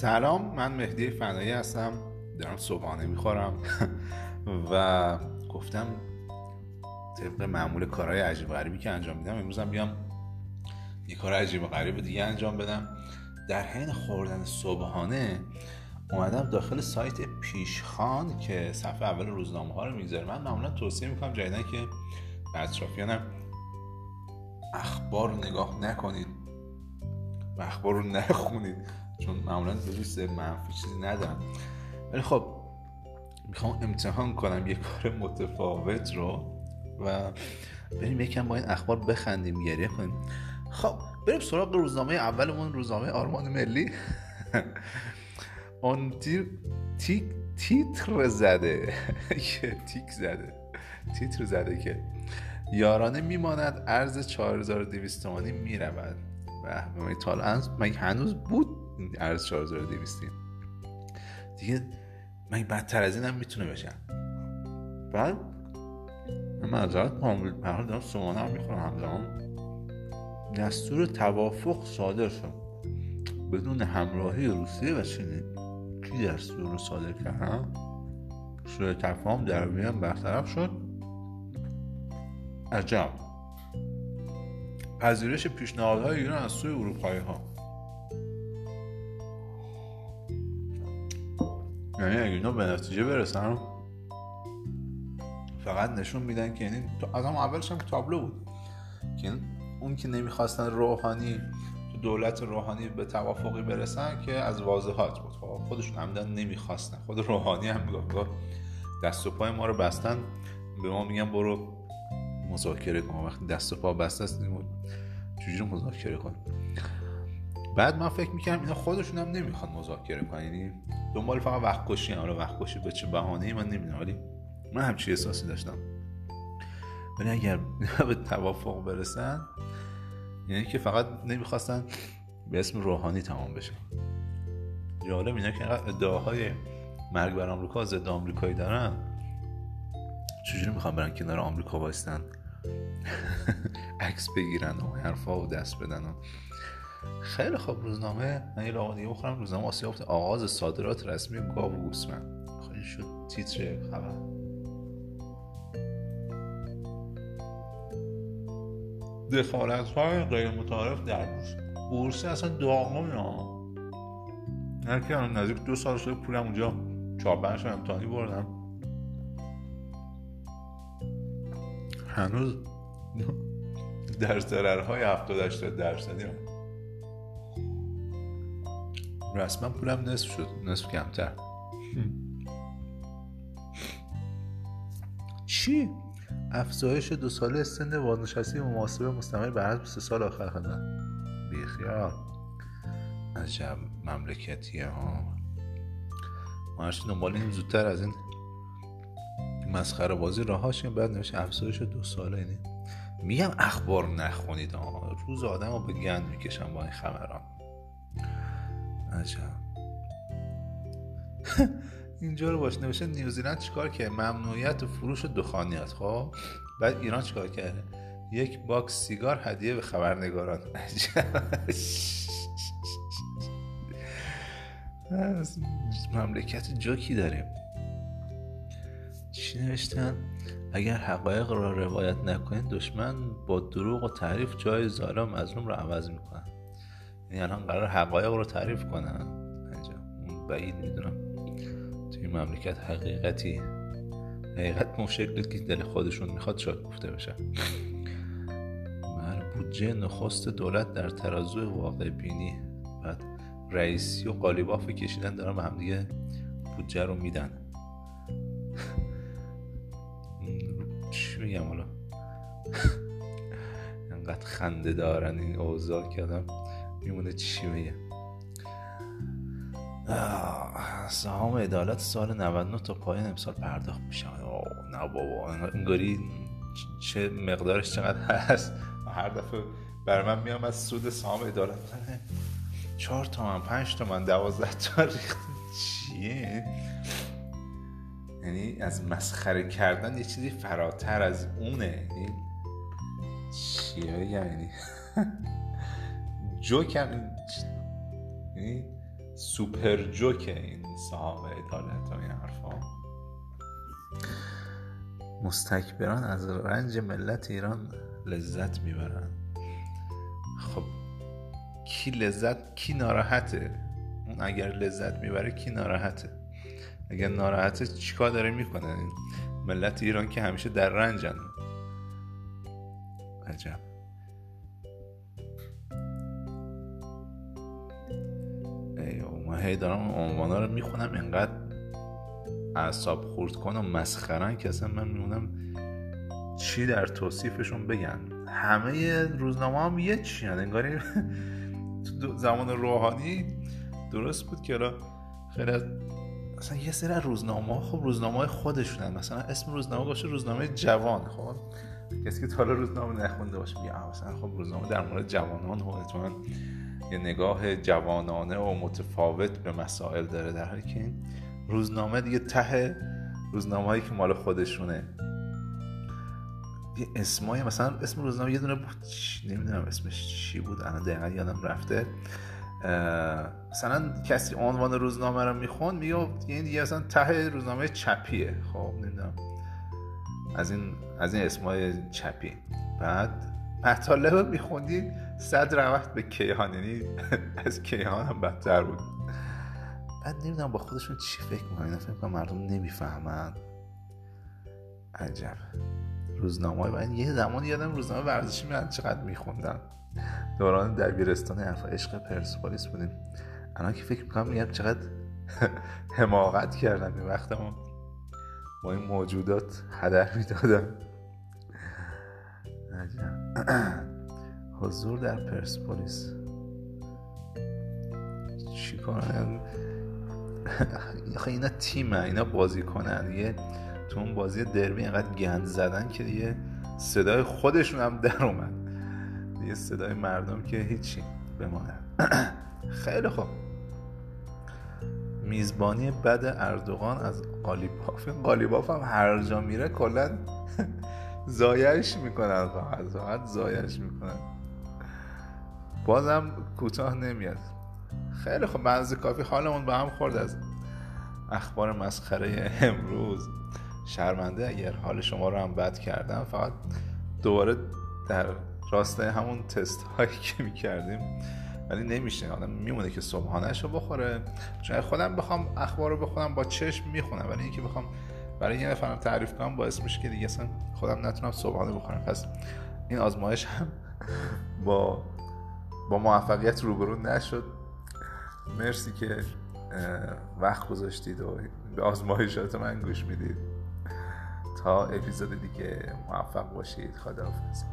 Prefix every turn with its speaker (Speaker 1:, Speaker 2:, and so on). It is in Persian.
Speaker 1: سلام من مهدی فنایی هستم. دارم صبحانه می‌خورم. و گفتم طبق معمول کارهای عجیب غریبی که انجام میدم امروزم بیام یه کار عجیب غریب دیگه انجام بدم. در حین خوردن صبحانه اومدم داخل سایت پیشخان که صفحه اول روزنامه ها رو می‌ذاره من معمولا توصیه می‌کنم جدیدن که به اطرافیانم اخبار نگاه نکنید و اخبار رو نخونید. چون معمولا دوست منفی چیزی ندارم. ولی خب می‌خوام امتحان کنم یه کار متفاوت رو و بریم یکم با این اخبار بخندیم گریه کنیم. خب بریم سراغ روزنامه اولمون روزنامه آرمان ملی. اون تیک تیتر زده. تیک زده. تیتر زده که یارانه میماند ارز 4200 تومانی می‌رود. و به تال من هنوز بود ارز 4200 دیگه من بدتر از اینم می‌تونه بشن بعد من معذرت کامل من دارم سمانه هم می‌خورم همزمان دستور توافق صادر شد. بدون همراهی روسیه و چینی. کی دستور رو صادر کرد سوی تفاهم در وین برطرف شد. عجب. پذیرش پیشنهادهای ایران از سوی اروپایی ها یعنی اگه اینا به نتیجه برسن؟ فقط نشون میدن که یعنی از هم اولش هم تابلو بود. که اون که نمی‌خواستن روحانی تو دولت روحانی به توافقی برسن که از واضحات بود. خب خودشون همدن نمی‌خواستن. خود روحانی هم می‌گفت دست و پای ما رو بستن. به ما میگن برو مذاکره کن. وقتی دست و پا بسته است چجوری مذاکره کن؟ بعد من فکر می‌کنم اینا خودشون هم نمی‌خوان مذاکره کنن. یعنی دنبال فقط وقت کشی حالا وقت کشی به چه بهانه‌ای من نمی‌دونم. ولی من همچی احساسی داشتم. ولی اگر به توافق برسن یعنی که فقط نمی‌خواستن به اسم روحانی تمام بشه. جالب اینا که ادعاهای مرگ بر آمریکا ضد آمریکایی دارن. چجوری می‌خوان برن کنار آمریکا بایستن عکس بگیرن و حرفا و دست بدن و خیلی خوب روزنامه. من یه دیگه بخورم. روزنامه آسیا آغاز صادرات رسمی گاو و خیلی شد تیتر خبر. دخالت های غیر متعارف در بورس. بورس اصلا داغم هر که نزدیک دو سال شده پولم اونجا چهار امتحانی بردم. هنوز در ضررهای 70 80 درصدی هم. رسما پولم نصف شد نصف کمتر. چی؟ افزایش دو ساله سن بازنشستی محاسبه مستمر به حسب سه سال آخر خدمت. بیخیال. عجب مملکتیه ها. ما دنبال این زودتر از این مسخره بازی راهاشیم بعد نمیشه افزایش دو ساله اینه میگم اخبار نخونید ها. روز آدم رو به گند می‌کشم با این خبران عجب اینجا رو باش نوشته نیوزیلند چیکار که ممنوعیت فروش دخانیات. خب بعد ایران چیکار کرده؟ یک باکس سیگار هدیه به خبرنگاران. مملکت جوکی داریم. چی نوشتن؟ اگر حقایق را روایت نکنید دشمن با دروغ و تحریف جای ظالم مظلوم رو عوض می‌کنن. یعنی الان قراره حقایق رو تعریف کنن. بعید می‌دونم. توی مملکت حقیقتی. حقیقت اون شکلی که دل خودشون می‌خواد شاید گفته بشه. بودجه نخست دولت در ترازو واقع بینی بعد رئیسی و قالیباف کشیدن دارن به همدیگه بودجه رو میدن. چی میگم حالا؟ انقدر خنده دارن این اوضاع که میمونه چی میگه؟ سهام عدالت سال 99 تا پایان امسال پرداخت میشه. نه بابا انگاری چه مقدارش چقدر هست؟ هر دفعه بر من میام از سود سهام عدالت. چهار تومن پنج تومن دوازده تا ریخت. چیه؟ یعنی از مسخره کردن یه چیزی فراتر از اونه. یعنی چیه؟ یعنی جوکم یعنی سوپر جوک این صاحب عدالت و این حرفا. مستکبران از رنج ملت ایران لذت می‌برن. خب کی لذت کی ناراحته؟ اون اگر لذت می‌بره کی ناراحته؟ اگر ناراحته چیکار داره می‌کنه؟ ملت ایران که همیشه در رنجن. عجب. من هی دارم عنوانا رو می‌خونم اینقدر اعصاب خورد کنم مسخرن که اصلا من میمونم چی در توصیفشون بگن. همه روزنامه هم یه چی انگاری تو زمان روحانی درست بود که خیلی از مثلا یه سری روزنامه خب روزنامه های خودشونن. مثلا اسم روزنامه باشه روزنامه جوان خب؟ کسی که تا روزنامه نخونده باشه یا مثلا خب روزنامه در مورد جوانان و یه نگاه جوانانه و متفاوت به مسائل داره در حالی که روزنامه دیگه ته روزنامه هایی که مال خودشونه. یه اسمای مثلا اسم روزنامه یه دونه بود نمی‌دونم اسمش چی بود الان دقیقا یادم رفته. مثلا کسی عنوان روزنامه رو می‌خوند میگه این دیگه اصلا ته روزنامه چپیه. خب نمی‌دونم. از این از این اسمای چپی. بعد مطالب میخوندی صد روت به کیهان یعنی از کیهان هم بدتر بود. بعد نمی‌دونم با خودشون چی فکر می‌کنن. فکر کنم مردم نمی‌فهمن. عجب. روزنامه من یه زمان یادم روزنامه ورزشی من چقدر میخوندم. دوران دبیرستان حرف عشق پرسپولیس بودیم. الان که فکر می‌کنم میگم چقدر حماقت کردم این وقتم با این موجودات هدر می‌دادم. حضور در پرسپولیس. چی کنن اینا تیمه اینا بازی کنن یه تو اون بازی دربی اینقدر گند زدن که دیگه صدای خودشون هم در اومد. دیگه صدای مردم که هیچی بمانه خیلی خوب. میزبانی بد اردوغان از قالیباف. قالیباف هم هر جا میره کلا زایش می‌کنن فقط فقط زایش می‌کنن. بازم کوتاه نمیاد. خیلی خب بعضی کافی حالمون به هم خورد از اخبار مسخره امروز. شرمنده اگر حال شما رو هم بد کردم فقط دوباره در راستای همون تست هایی که می‌کردیم. ولی نمیشه آدم میمونه که صبحانهش رو بخوره. چون خودم بخوام اخبار رو بخونم با چشم می‌خونم ولی اینکه بخوام برای یه نفرم تعریف کنم باعث میشه که دیگه اصلا خودم نتونم صبحانه بخورم پس این آزمایش هم با با موفقیت روبرو نشد. مرسی که وقت گذاشتید و به آزمایشات من گوش می‌دید. تا اپیزود دیگه موفق باشید. خداحافظ.